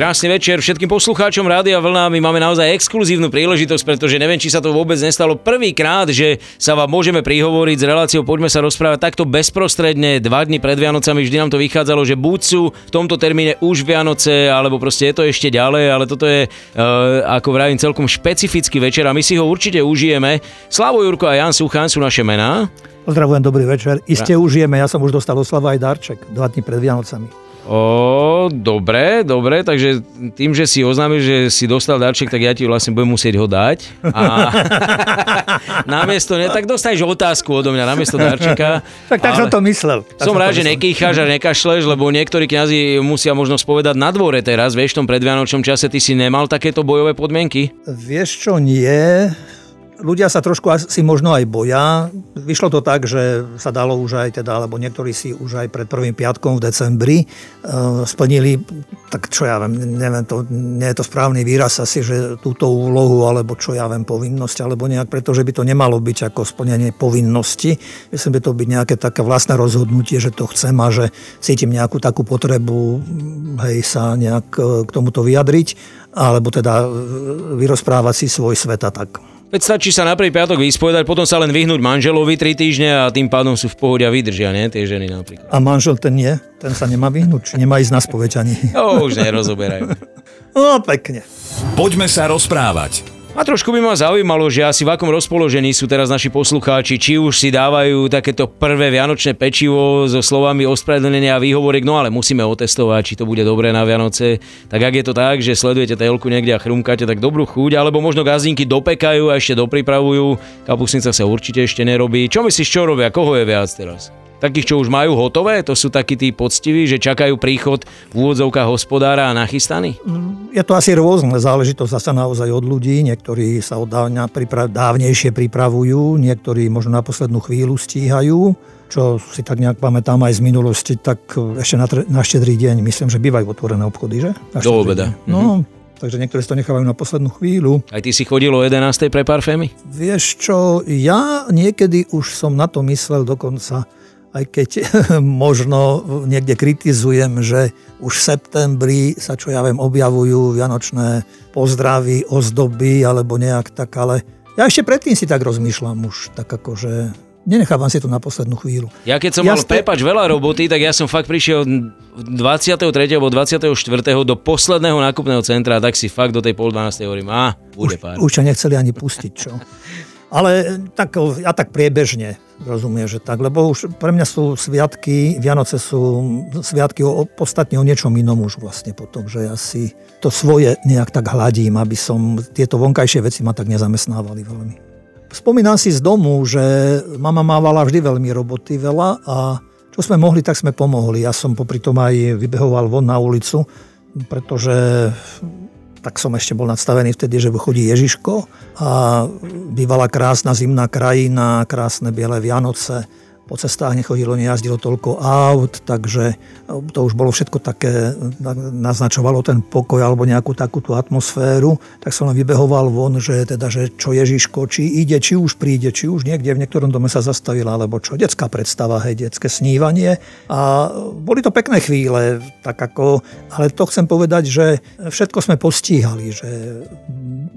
Krásny večer všetkým poslucháčom Rádia Vlna. My máme naozaj exkluzívnu príležitosť, pretože neviem, či sa to vôbec nestalo prvýkrát, že sa vám môžeme prihovoriť s reláciou Poďme sa rozprávať takto bezprostredne dva dní pred Vianocami. Vždy nám to vychádzalo, že buď sú v tomto termíne už Vianoce, alebo proste je to ešte ďalej, ale toto je, uh, ako vravím, celkom špecifický večer a my si ho určite užijeme. Slavo Jurko a Jan Suchan sú naše mená. Pozdravujem, dobrý večer. Iste užijeme, ja som už dostal oslava aj darček dva dní pred Vianocami. O, dobre, dobre, takže tým, že si oznámil, že si dostal darček, tak ja ti vlastne budem musieť ho dať. A namiesto, ne, tak dostaneš otázku odo mňa namiesto darčeka. Tak tak som to myslel. Tak som rád, že nekýcháš a nekašleš, lebo niektorí kňazi musia možno spovedať na dvore teraz, vieš, v tom predvianočnom čase ty si nemal takéto bojové podmienky? Vieš čo, nie ľudia sa trošku asi možno aj boja. Vyšlo to tak, že sa dalo už aj teda, alebo niektorí si už aj pred prvým piatkom v decembri uh, splnili, tak čo ja viem, neviem, to, nie je to správny výraz asi, že túto úlohu, alebo čo ja viem, povinnosť, alebo nejak, pretože by to nemalo byť ako splnenie povinnosti. Myslím, by to byť nejaké také vlastné rozhodnutie, že to chcem a že cítim nejakú takú potrebu hej, sa nejak e, k tomuto vyjadriť, alebo teda e, vyrozprávať si svoj svet a tak. Veď stačí sa na prvý piatok vyspovedať, potom sa len vyhnúť manželovi 3 týždne a tým pádom sú v pohode a vydržia, nie? Tie ženy napríklad. A manžel ten nie? Ten sa nemá vyhnúť? Či nemá ísť na spoveď ani? No, už nerozoberajú. no, pekne. Poďme sa rozprávať. A trošku by ma zaujímalo, že asi v akom rozpoložení sú teraz naši poslucháči, či už si dávajú takéto prvé vianočné pečivo so slovami ospravedlnenia a výhovoriek, no ale musíme otestovať, či to bude dobré na Vianoce. Tak ak je to tak, že sledujete telku niekde a chrumkáte, tak dobrú chuť, alebo možno gazdinky dopekajú a ešte dopripravujú, kapusnica sa určite ešte nerobí. Čo myslíš, čo robia? Koho je viac teraz? Takých, čo už majú hotové? To sú takí tí poctiví, že čakajú príchod v úvodzovkách hospodára a nachystaní? Mm, je to asi rôzne, záležitosť zase naozaj od ľudí. Niektorí sa od pripra- dávnejšie pripravujú, niektorí možno na poslednú chvíľu stíhajú čo si tak nejak pamätám aj z minulosti, tak ešte na, na štedrý deň myslím, že bývajú otvorené obchody, že? Do obeda. No, mm-hmm. Takže niektorí si to nechávajú na poslednú chvíľu. Aj ty si chodil o 11. pre parfémy? Vieš čo, ja niekedy už som na to myslel dokonca, aj keď možno niekde kritizujem, že už v septembri sa, čo ja viem, objavujú vianočné pozdravy, ozdoby alebo nejak tak, ale ja ešte predtým si tak rozmýšľam už, tak ako, že nenechávam si to na poslednú chvíľu. Ja keď som ja mal, ste... prepač, veľa roboty, tak ja som fakt prišiel 23. alebo 24. do posledného nákupného centra, tak si fakt do tej pol 12. hovorím, a bude už, pár. Už ťa nechceli ani pustiť, čo? Ale tak, ja tak priebežne rozumiem, že tak, lebo už pre mňa sú sviatky, Vianoce sú sviatky o, podstatne o niečom inom už vlastne potom, že ja si to svoje nejak tak hladím, aby som tieto vonkajšie veci ma tak nezamestnávali veľmi. Spomínam si z domu, že mama mávala vždy veľmi roboty veľa a čo sme mohli, tak sme pomohli. Ja som popri tom aj vybehoval von na ulicu, pretože tak som ešte bol nadstavený vtedy, že chodí Ježiško a bývala krásna zimná krajina, krásne biele Vianoce po cestách nechodilo, nejazdilo toľko aut, takže to už bolo všetko také, naznačovalo ten pokoj alebo nejakú takúto atmosféru, tak som len vybehoval von, že teda, že čo Ježiško, či ide, či už príde, či už niekde v niektorom dome sa zastavila, alebo čo, detská predstava, hej, detské snívanie. A boli to pekné chvíle, tak ako, ale to chcem povedať, že všetko sme postíhali, že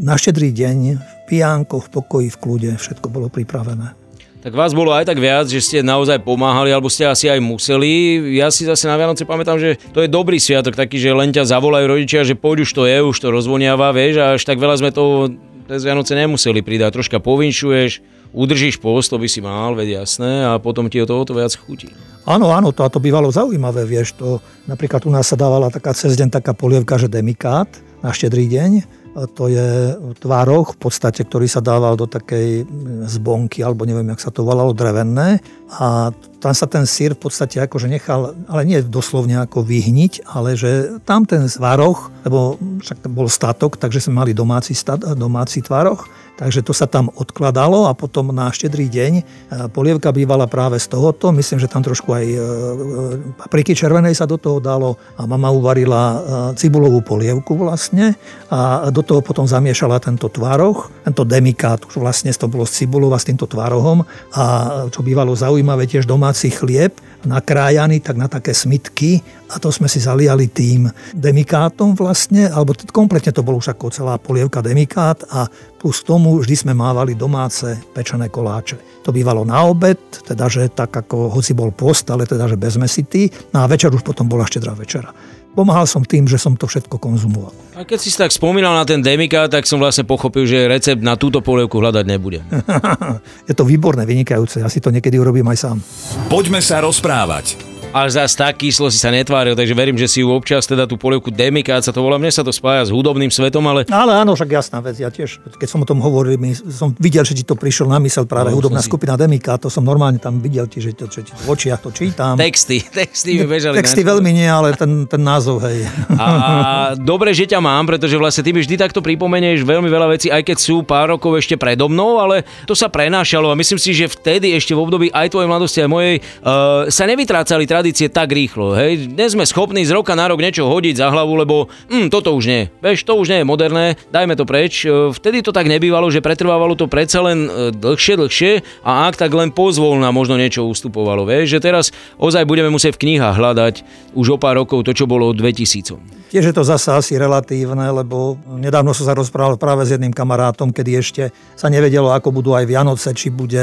na štedrý deň v pijánkoch, v pokoji, v kľude, všetko bolo pripravené tak vás bolo aj tak viac, že ste naozaj pomáhali, alebo ste asi aj museli. Ja si zase na Vianoce pamätám, že to je dobrý sviatok, taký, že len ťa zavolajú rodičia, že poď už to je, už to rozvoniava, vieš, a až tak veľa sme toho cez Vianoce nemuseli pridať. Troška povinšuješ, udržíš post, to by si mal, veď jasné, a potom ti o toho to viac chutí. Áno, áno, to, a to bývalo zaujímavé, vieš, to napríklad u nás sa dávala taká cez deň taká polievka, že demikát na štedrý deň, to je tvároch v podstate, ktorý sa dával do takej zbonky, alebo neviem, jak sa to volalo, drevené. A tam sa ten sír v podstate akože nechal, ale nie doslovne ako vyhniť, ale že tam ten zvároch, lebo však bol statok, takže sme mali domáci, stat, domáci tvároch, Takže to sa tam odkladalo a potom na štedrý deň e, polievka bývala práve z tohoto. Myslím, že tam trošku aj e, e, papriky červenej sa do toho dalo a mama uvarila cibulovú polievku vlastne a do toho potom zamiešala tento tvároch, tento demikát, vlastne to bolo z cibulova s týmto tvárohom a čo bývalo zaujímavé, tiež domáci domáci chlieb, nakrájaný tak na také smitky a to sme si zaliali tým demikátom vlastne, alebo kompletne to bolo ako celá polievka demikát a plus tomu vždy sme mávali domáce pečené koláče. To bývalo na obed, teda že tak ako hoci bol post, ale teda že bez mesity, no a večer už potom bola štedrá večera. Pomáhal som tým, že som to všetko konzumoval. A keď si tak spomínal na ten demika, tak som vlastne pochopil, že recept na túto polievku hľadať nebudem. je to výborné, vynikajúce. Ja si to niekedy urobím aj sám. Poďme sa rozprávať ale zase tak kyslo si sa netváril, takže verím, že si ju občas teda tú polievku Demikát sa to volá, mne sa to spája s hudobným svetom, ale... Ale áno, však jasná vec, ja tiež, keď som o tom hovoril, my, som videl, že ti to prišiel na mysel práve no, hudobná si... skupina Demikát, to som normálne tam videl, ti, že, to, že ti v očiach to čítam. Texty, texty mi bežali. Texty veľmi nie, ale ten, ten názov, hej. A dobre, že ťa mám, pretože vlastne ty mi vždy takto pripomenieš veľmi veľa vecí, aj keď sú pár rokov ešte predo mnou, ale to sa prenášalo a myslím si, že vtedy ešte v období aj tvojej mladosti, aj mojej, uh, sa nevytrácali tradície tak rýchlo. Hej. Dnes sme schopní z roka na rok niečo hodiť za hlavu, lebo hm, toto už nie. Veš, to už nie je moderné, dajme to preč. E, vtedy to tak nebývalo, že pretrvávalo to predsa len e, dlhšie, dlhšie a ak tak len pozvolna možno niečo ustupovalo. Vieš, že teraz ozaj budeme musieť v knihách hľadať už o pár rokov to, čo bolo 2000. Tiež je to zase asi relatívne, lebo nedávno som sa rozprával práve s jedným kamarátom, kedy ešte sa nevedelo, ako budú aj Vianoce, či, bude,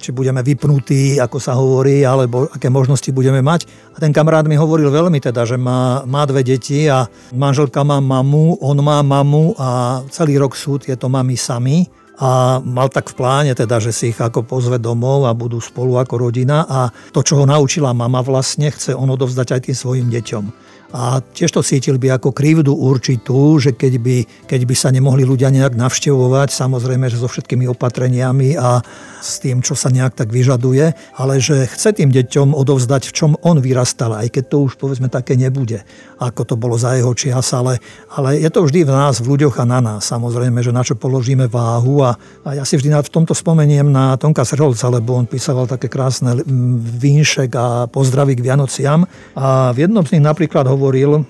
či budeme vypnutí, ako sa hovorí, alebo aké možnosti budeme mať. A ten kamarát mi hovoril veľmi teda, že má, má dve deti a manželka má mamu, on má mamu a celý rok sú tieto mamy sami a mal tak v pláne teda, že si ich ako pozve domov a budú spolu ako rodina a to, čo ho naučila mama vlastne, chce on odovzdať aj tým svojim deťom. A tiež to cítil by ako krivdu určitú, že keď by, keď by sa nemohli ľudia nejak navštevovať, samozrejme, že so všetkými opatreniami a s tým, čo sa nejak tak vyžaduje, ale že chce tým deťom odovzdať, v čom on vyrastal, aj keď to už povedzme také nebude, ako to bolo za jeho čias, ale, ale je to vždy v nás, v ľuďoch a na nás. Samozrejme, že na čo položíme váhu a, a ja si vždy v tomto spomeniem na Tonka Srholca, lebo on písal také krásne vínšek a pozdraví k Vianociam a v jednom z nich napríklad hovoril,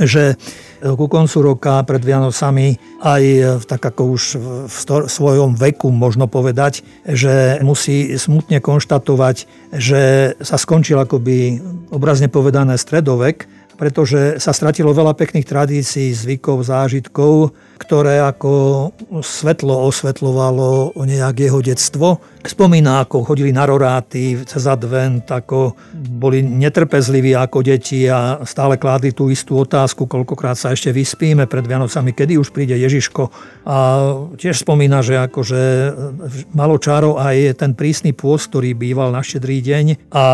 že ku koncu roka pred Vianocami aj tak ako už v svojom veku možno povedať, že musí smutne konštatovať, že sa skončil akoby obrazne povedané stredovek, pretože sa stratilo veľa pekných tradícií, zvykov, zážitkov, ktoré ako svetlo osvetľovalo nejak jeho detstvo. Spomína, ako chodili na roráty cez advent, ako boli netrpezliví ako deti a stále kládli tú istú otázku, koľkokrát sa ešte vyspíme pred Vianocami, kedy už príde Ježiško. A tiež spomína, že akože malo čárov aj ten prísny pôst, ktorý býval na štedrý deň a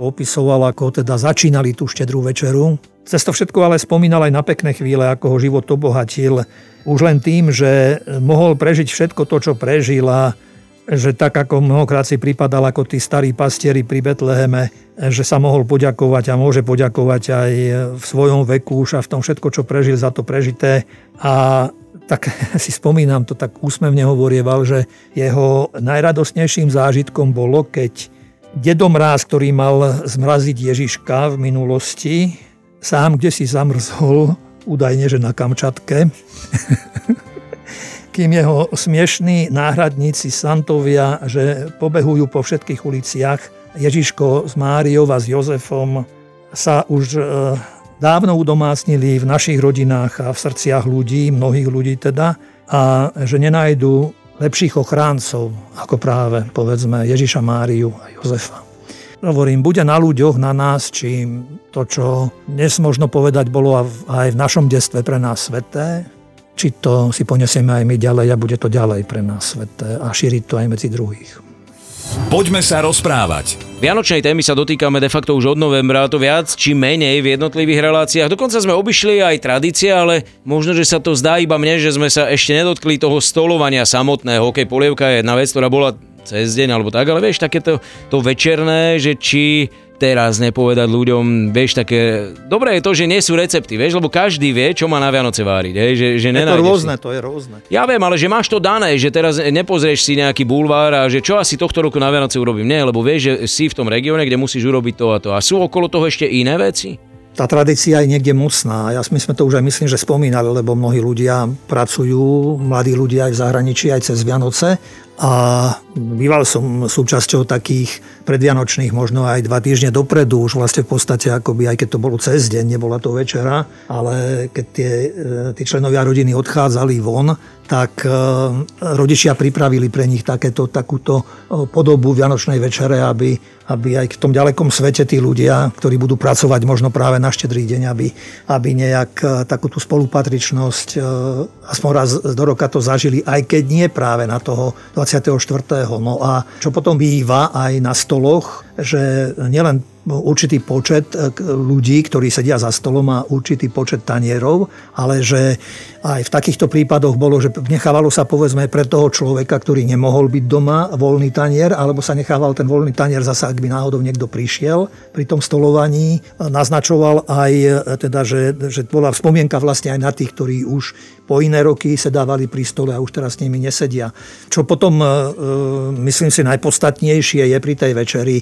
opisoval, ako teda začínali tú štedrú večeru. Cez to všetko ale spomínal aj na pekné chvíle, ako ho život obohatil už len tým, že mohol prežiť všetko to, čo prežil a že tak ako mnohokrát si pripadal ako tí starí pastieri pri Betleheme, že sa mohol poďakovať a môže poďakovať aj v svojom veku už a v tom všetko, čo prežil za to prežité. A tak si spomínam, to tak úsmevne hovorieval, že jeho najradosnejším zážitkom bolo, keď Dedo Mráz, ktorý mal zmraziť Ježiška v minulosti, sám kde si zamrzol, údajne, že na Kamčatke, kým jeho smiešní náhradníci Santovia, že pobehujú po všetkých uliciach. Ježiško s Máriou a s Jozefom sa už e, dávno udomácnili v našich rodinách a v srdciach ľudí, mnohých ľudí teda, a že nenajdu lepších ochráncov ako práve, povedzme, Ježiša Máriu a Jozefa. Hovorím, bude na ľuďoch, na nás, či to, čo dnes možno povedať, bolo aj v našom detstve pre nás sveté, či to si ponesieme aj my ďalej a bude to ďalej pre nás sveté a šíriť to aj medzi druhých. Poďme sa rozprávať. Vianočnej témy sa dotýkame de facto už od novembra, to viac či menej v jednotlivých reláciách. Dokonca sme obišli aj tradície, ale možno, že sa to zdá iba mne, že sme sa ešte nedotkli toho stolovania samotného. Hokej polievka je jedna vec, ktorá bola cez deň alebo tak, ale vieš, takéto to večerné, že či teraz nepovedať ľuďom, vieš, také... Dobré je to, že nie sú recepty, vieš, lebo každý vie, čo má na Vianoce váriť, hej, že, že Je to rôzne, si. to je rôzne. Ja viem, ale že máš to dané, že teraz nepozrieš si nejaký bulvár a že čo asi tohto roku na Vianoce urobím. Nie, lebo vieš, že si v tom regióne, kde musíš urobiť to a to. A sú okolo toho ešte iné veci? tá tradícia je niekde mocná. Ja, my sme to už aj myslím, že spomínali, lebo mnohí ľudia pracujú, mladí ľudia aj v zahraničí, aj cez Vianoce a býval som súčasťou takých predvianočných, možno aj dva týždne dopredu, už vlastne v podstate akoby, aj keď to bolo cez deň, nebola to večera, ale keď tie, e, tí členovia rodiny odchádzali von, tak e, rodičia pripravili pre nich takéto, takúto e, podobu Vianočnej večere, aby, aby aj v tom ďalekom svete tí ľudia, ktorí budú pracovať možno práve na štedrý deň, aby, aby nejak takúto spolupatričnosť aspoň raz do roka to zažili, aj keď nie práve na toho 24. No a čo potom býva aj na stoloch, že nielen určitý počet e, ľudí, ktorí sedia za stolom a určitý počet tanierov, ale že aj v takýchto prípadoch bolo, že nechávalo sa povedzme pre toho človeka, ktorý nemohol byť doma, voľný tanier, alebo sa nechával ten voľný tanier zasa, ak by náhodou niekto prišiel pri tom stolovaní. Naznačoval aj, e, teda, že, že bola spomienka vlastne aj na tých, ktorí už po iné roky sedávali pri stole a už teraz s nimi nesedia. Čo potom, e, myslím si, najpodstatnejšie je pri tej večeri,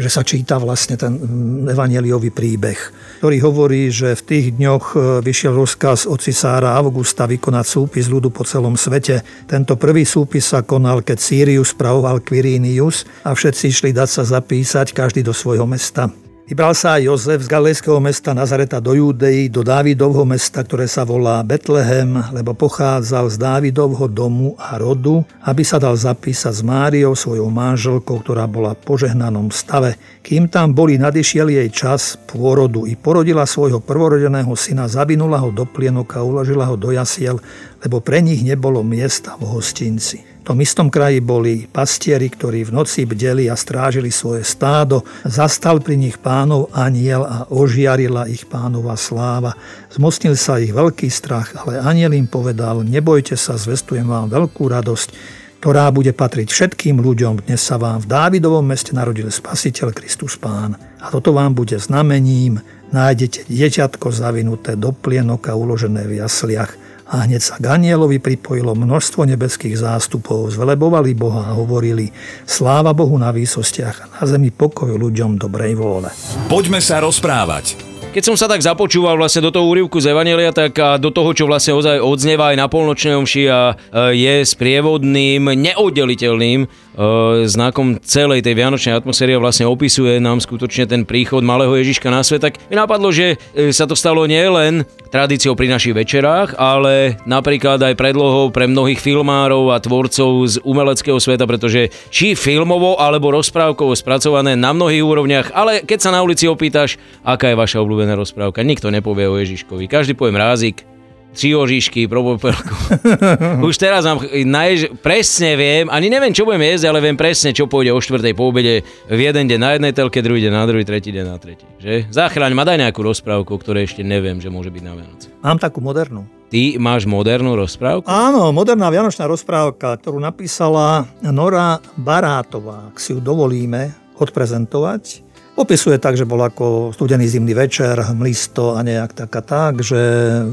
že sa číta vlastne ten mm, evangeliový príbeh, ktorý hovorí, že v tých dňoch e, vyšiel rozkaz od cisára Augusta vykonať súpis ľudu po celom svete. Tento prvý súpis sa konal, keď Sirius spravoval Quirinius a všetci išli dať sa zapísať, každý do svojho mesta. Vybral sa aj Jozef z galilejského mesta Nazareta do Judei, do Dávidovho mesta, ktoré sa volá Betlehem, lebo pochádzal z Dávidovho domu a rodu, aby sa dal zapísať s Máriou, svojou manželkou, ktorá bola v požehnanom stave. Kým tam boli, nadišiel jej čas pôrodu i porodila svojho prvorodeného syna, zabinula ho do plienok a uložila ho do jasiel, lebo pre nich nebolo miesta v hostinci. V tom istom kraji boli pastieri, ktorí v noci bdeli a strážili svoje stádo. Zastal pri nich pánov aniel a ožiarila ich pánova sláva. Zmocnil sa ich veľký strach, ale aniel im povedal, nebojte sa, zvestujem vám veľkú radosť, ktorá bude patriť všetkým ľuďom. Dnes sa vám v Dávidovom meste narodil Spasiteľ Kristus Pán. A toto vám bude znamením. Nájdete dieťatko zavinuté do plienok a uložené v jasliach a hneď sa k anielovi pripojilo množstvo nebeských zástupov, zvelebovali Boha a hovorili Sláva Bohu na výsostiach a na zemi pokoj ľuďom dobrej vôle. Poďme sa rozprávať. Keď som sa tak započúval vlastne do toho úrivku z Evanelia, tak a do toho, čo vlastne ozaj odznieva aj na polnočnej omši a je sprievodným, neoddeliteľným znakom celej tej vianočnej atmosféry a vlastne opisuje nám skutočne ten príchod malého Ježiška na svet, tak mi napadlo, že e, sa to stalo nielen tradíciou pri našich večerách, ale napríklad aj predlohou pre mnohých filmárov a tvorcov z umeleckého sveta, pretože či filmovo alebo rozprávkovo spracované na mnohých úrovniach, ale keď sa na ulici opýtaš, aká je vaša obľúbená rozprávka, nikto nepovie o Ježiškovi. Každý povie mrázik, tri ožišky, probopelku. Už teraz mám najež, presne viem, ani neviem, čo budem jesť, ale viem presne, čo pôjde o štvrtej po obede v jeden deň na jednej telke, druhý deň na druhý, tretí deň na tretí. Že? Zachráň ma, daj nejakú rozprávku, ktoré ešte neviem, že môže byť na Vianoce. Mám takú modernú. Ty máš modernú rozprávku? Áno, moderná vianočná rozprávka, ktorú napísala Nora Barátová, ak si ju dovolíme odprezentovať. Opisuje tak, že bol ako studený zimný večer, mlisto a nejak tak a tak, že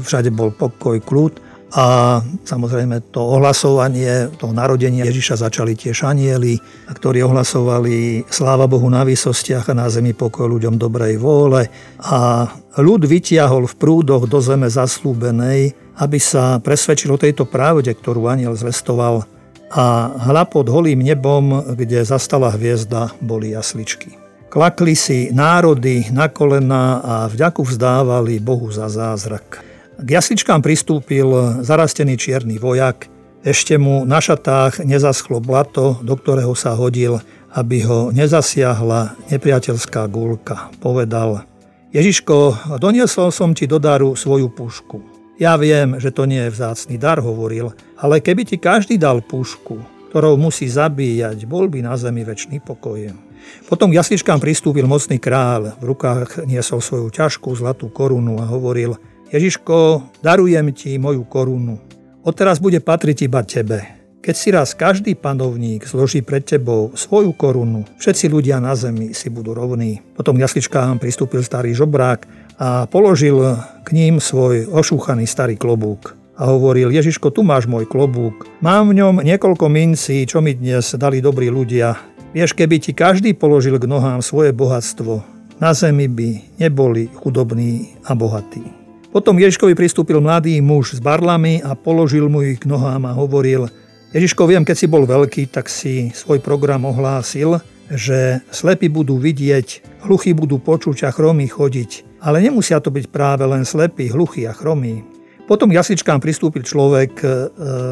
všade bol pokoj, kľud. A samozrejme to ohlasovanie toho narodenia Ježiša začali tiež anieli, ktorí ohlasovali sláva Bohu na výsostiach a na zemi pokoj ľuďom dobrej vôle. A ľud vytiahol v prúdoch do zeme zaslúbenej, aby sa presvedčil o tejto pravde, ktorú aniel zvestoval. A hla pod holým nebom, kde zastala hviezda, boli jasličky. Klakli si národy na kolena a vďaku vzdávali Bohu za zázrak. K jasličkám pristúpil zarastený čierny vojak, ešte mu na šatách nezaschlo blato, do ktorého sa hodil, aby ho nezasiahla nepriateľská gulka. Povedal, Ježiško, doniesol som ti do daru svoju pušku. Ja viem, že to nie je vzácný dar, hovoril, ale keby ti každý dal pušku, ktorou musí zabíjať, bol by na zemi väčší pokoj. Potom k jasličkám pristúpil mocný kráľ, v rukách niesol svoju ťažkú zlatú korunu a hovoril Ježiško, darujem ti moju korunu. Odteraz bude patriť iba tebe. Keď si raz každý panovník zloží pred tebou svoju korunu, všetci ľudia na zemi si budú rovní. Potom k jasličkám pristúpil starý žobrák a položil k ním svoj ošúchaný starý klobúk a hovoril, Ježiško, tu máš môj klobúk. Mám v ňom niekoľko mincí, čo mi dnes dali dobrí ľudia. Vieš, keby ti každý položil k nohám svoje bohatstvo, na zemi by neboli chudobní a bohatí. Potom Ježiškovi pristúpil mladý muž s barlami a položil mu ich k nohám a hovoril, Ježiško, viem, keď si bol veľký, tak si svoj program ohlásil, že slepí budú vidieť, hluchí budú počuť a chromí chodiť. Ale nemusia to byť práve len slepí, hluchí a chromí. Potom k jasličkám pristúpil človek e,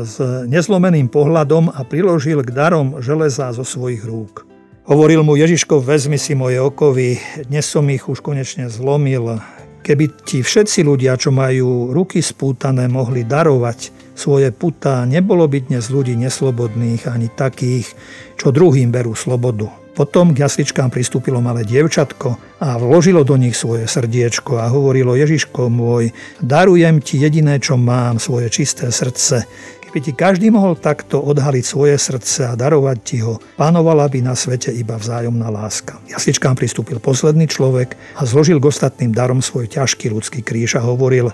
s nezlomeným pohľadom a priložil k darom železa zo svojich rúk. Hovoril mu Ježiško, vezmi si moje okovy, dnes som ich už konečne zlomil. Keby ti všetci ľudia, čo majú ruky spútané, mohli darovať svoje putá, nebolo by dnes ľudí neslobodných ani takých, čo druhým berú slobodu. Potom k jasličkám pristúpilo malé dievčatko a vložilo do nich svoje srdiečko a hovorilo Ježiško môj, darujem ti jediné, čo mám, svoje čisté srdce. Keby ti každý mohol takto odhaliť svoje srdce a darovať ti ho, panovala by na svete iba vzájomná láska. Jasličkám pristúpil posledný človek a zložil k ostatným darom svoj ťažký ľudský kríž a hovoril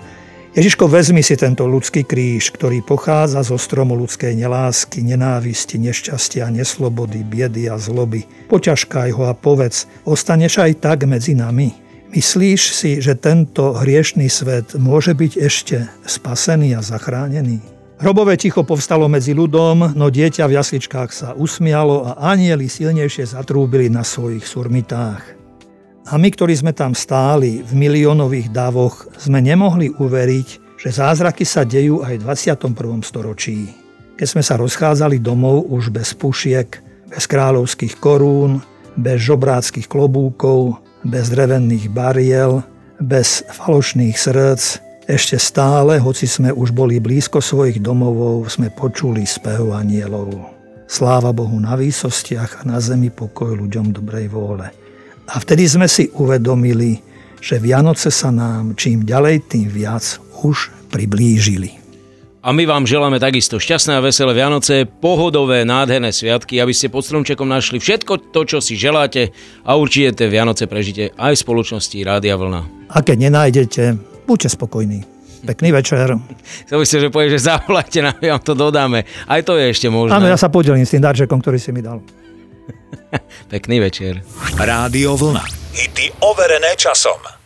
Ježiško, vezmi si tento ľudský kríž, ktorý pochádza zo stromu ľudskej nelásky, nenávisti, nešťastia, neslobody, biedy a zloby. Poťažkaj ho a povedz, ostaneš aj tak medzi nami. Myslíš si, že tento hriešný svet môže byť ešte spasený a zachránený? Hrobové ticho povstalo medzi ľudom, no dieťa v jasličkách sa usmialo a anieli silnejšie zatrúbili na svojich surmitách. A my, ktorí sme tam stáli v miliónových davoch, sme nemohli uveriť, že zázraky sa dejú aj v 21. storočí. Keď sme sa rozchádzali domov už bez pušiek, bez kráľovských korún, bez žobráckých klobúkov, bez drevených bariel, bez falošných srdc, ešte stále, hoci sme už boli blízko svojich domovov, sme počuli spev anielov. Sláva Bohu na výsostiach a na zemi pokoj ľuďom dobrej vôle. A vtedy sme si uvedomili, že Vianoce sa nám čím ďalej, tým viac už priblížili. A my vám želáme takisto šťastné a veselé Vianoce, pohodové, nádherné sviatky, aby ste pod stromčekom našli všetko to, čo si želáte a určite Vianoce prežite aj v spoločnosti Rádia Vlna. A keď nenájdete, buďte spokojní. Pekný večer. Chcel by ste, že povieš, že zavolajte nám, my vám to dodáme. Aj to je ešte možné. Áno, ja sa podelím s tým darčekom, ktorý si mi dal. Pekný večer. Rádio Vlna. Hity overené časom.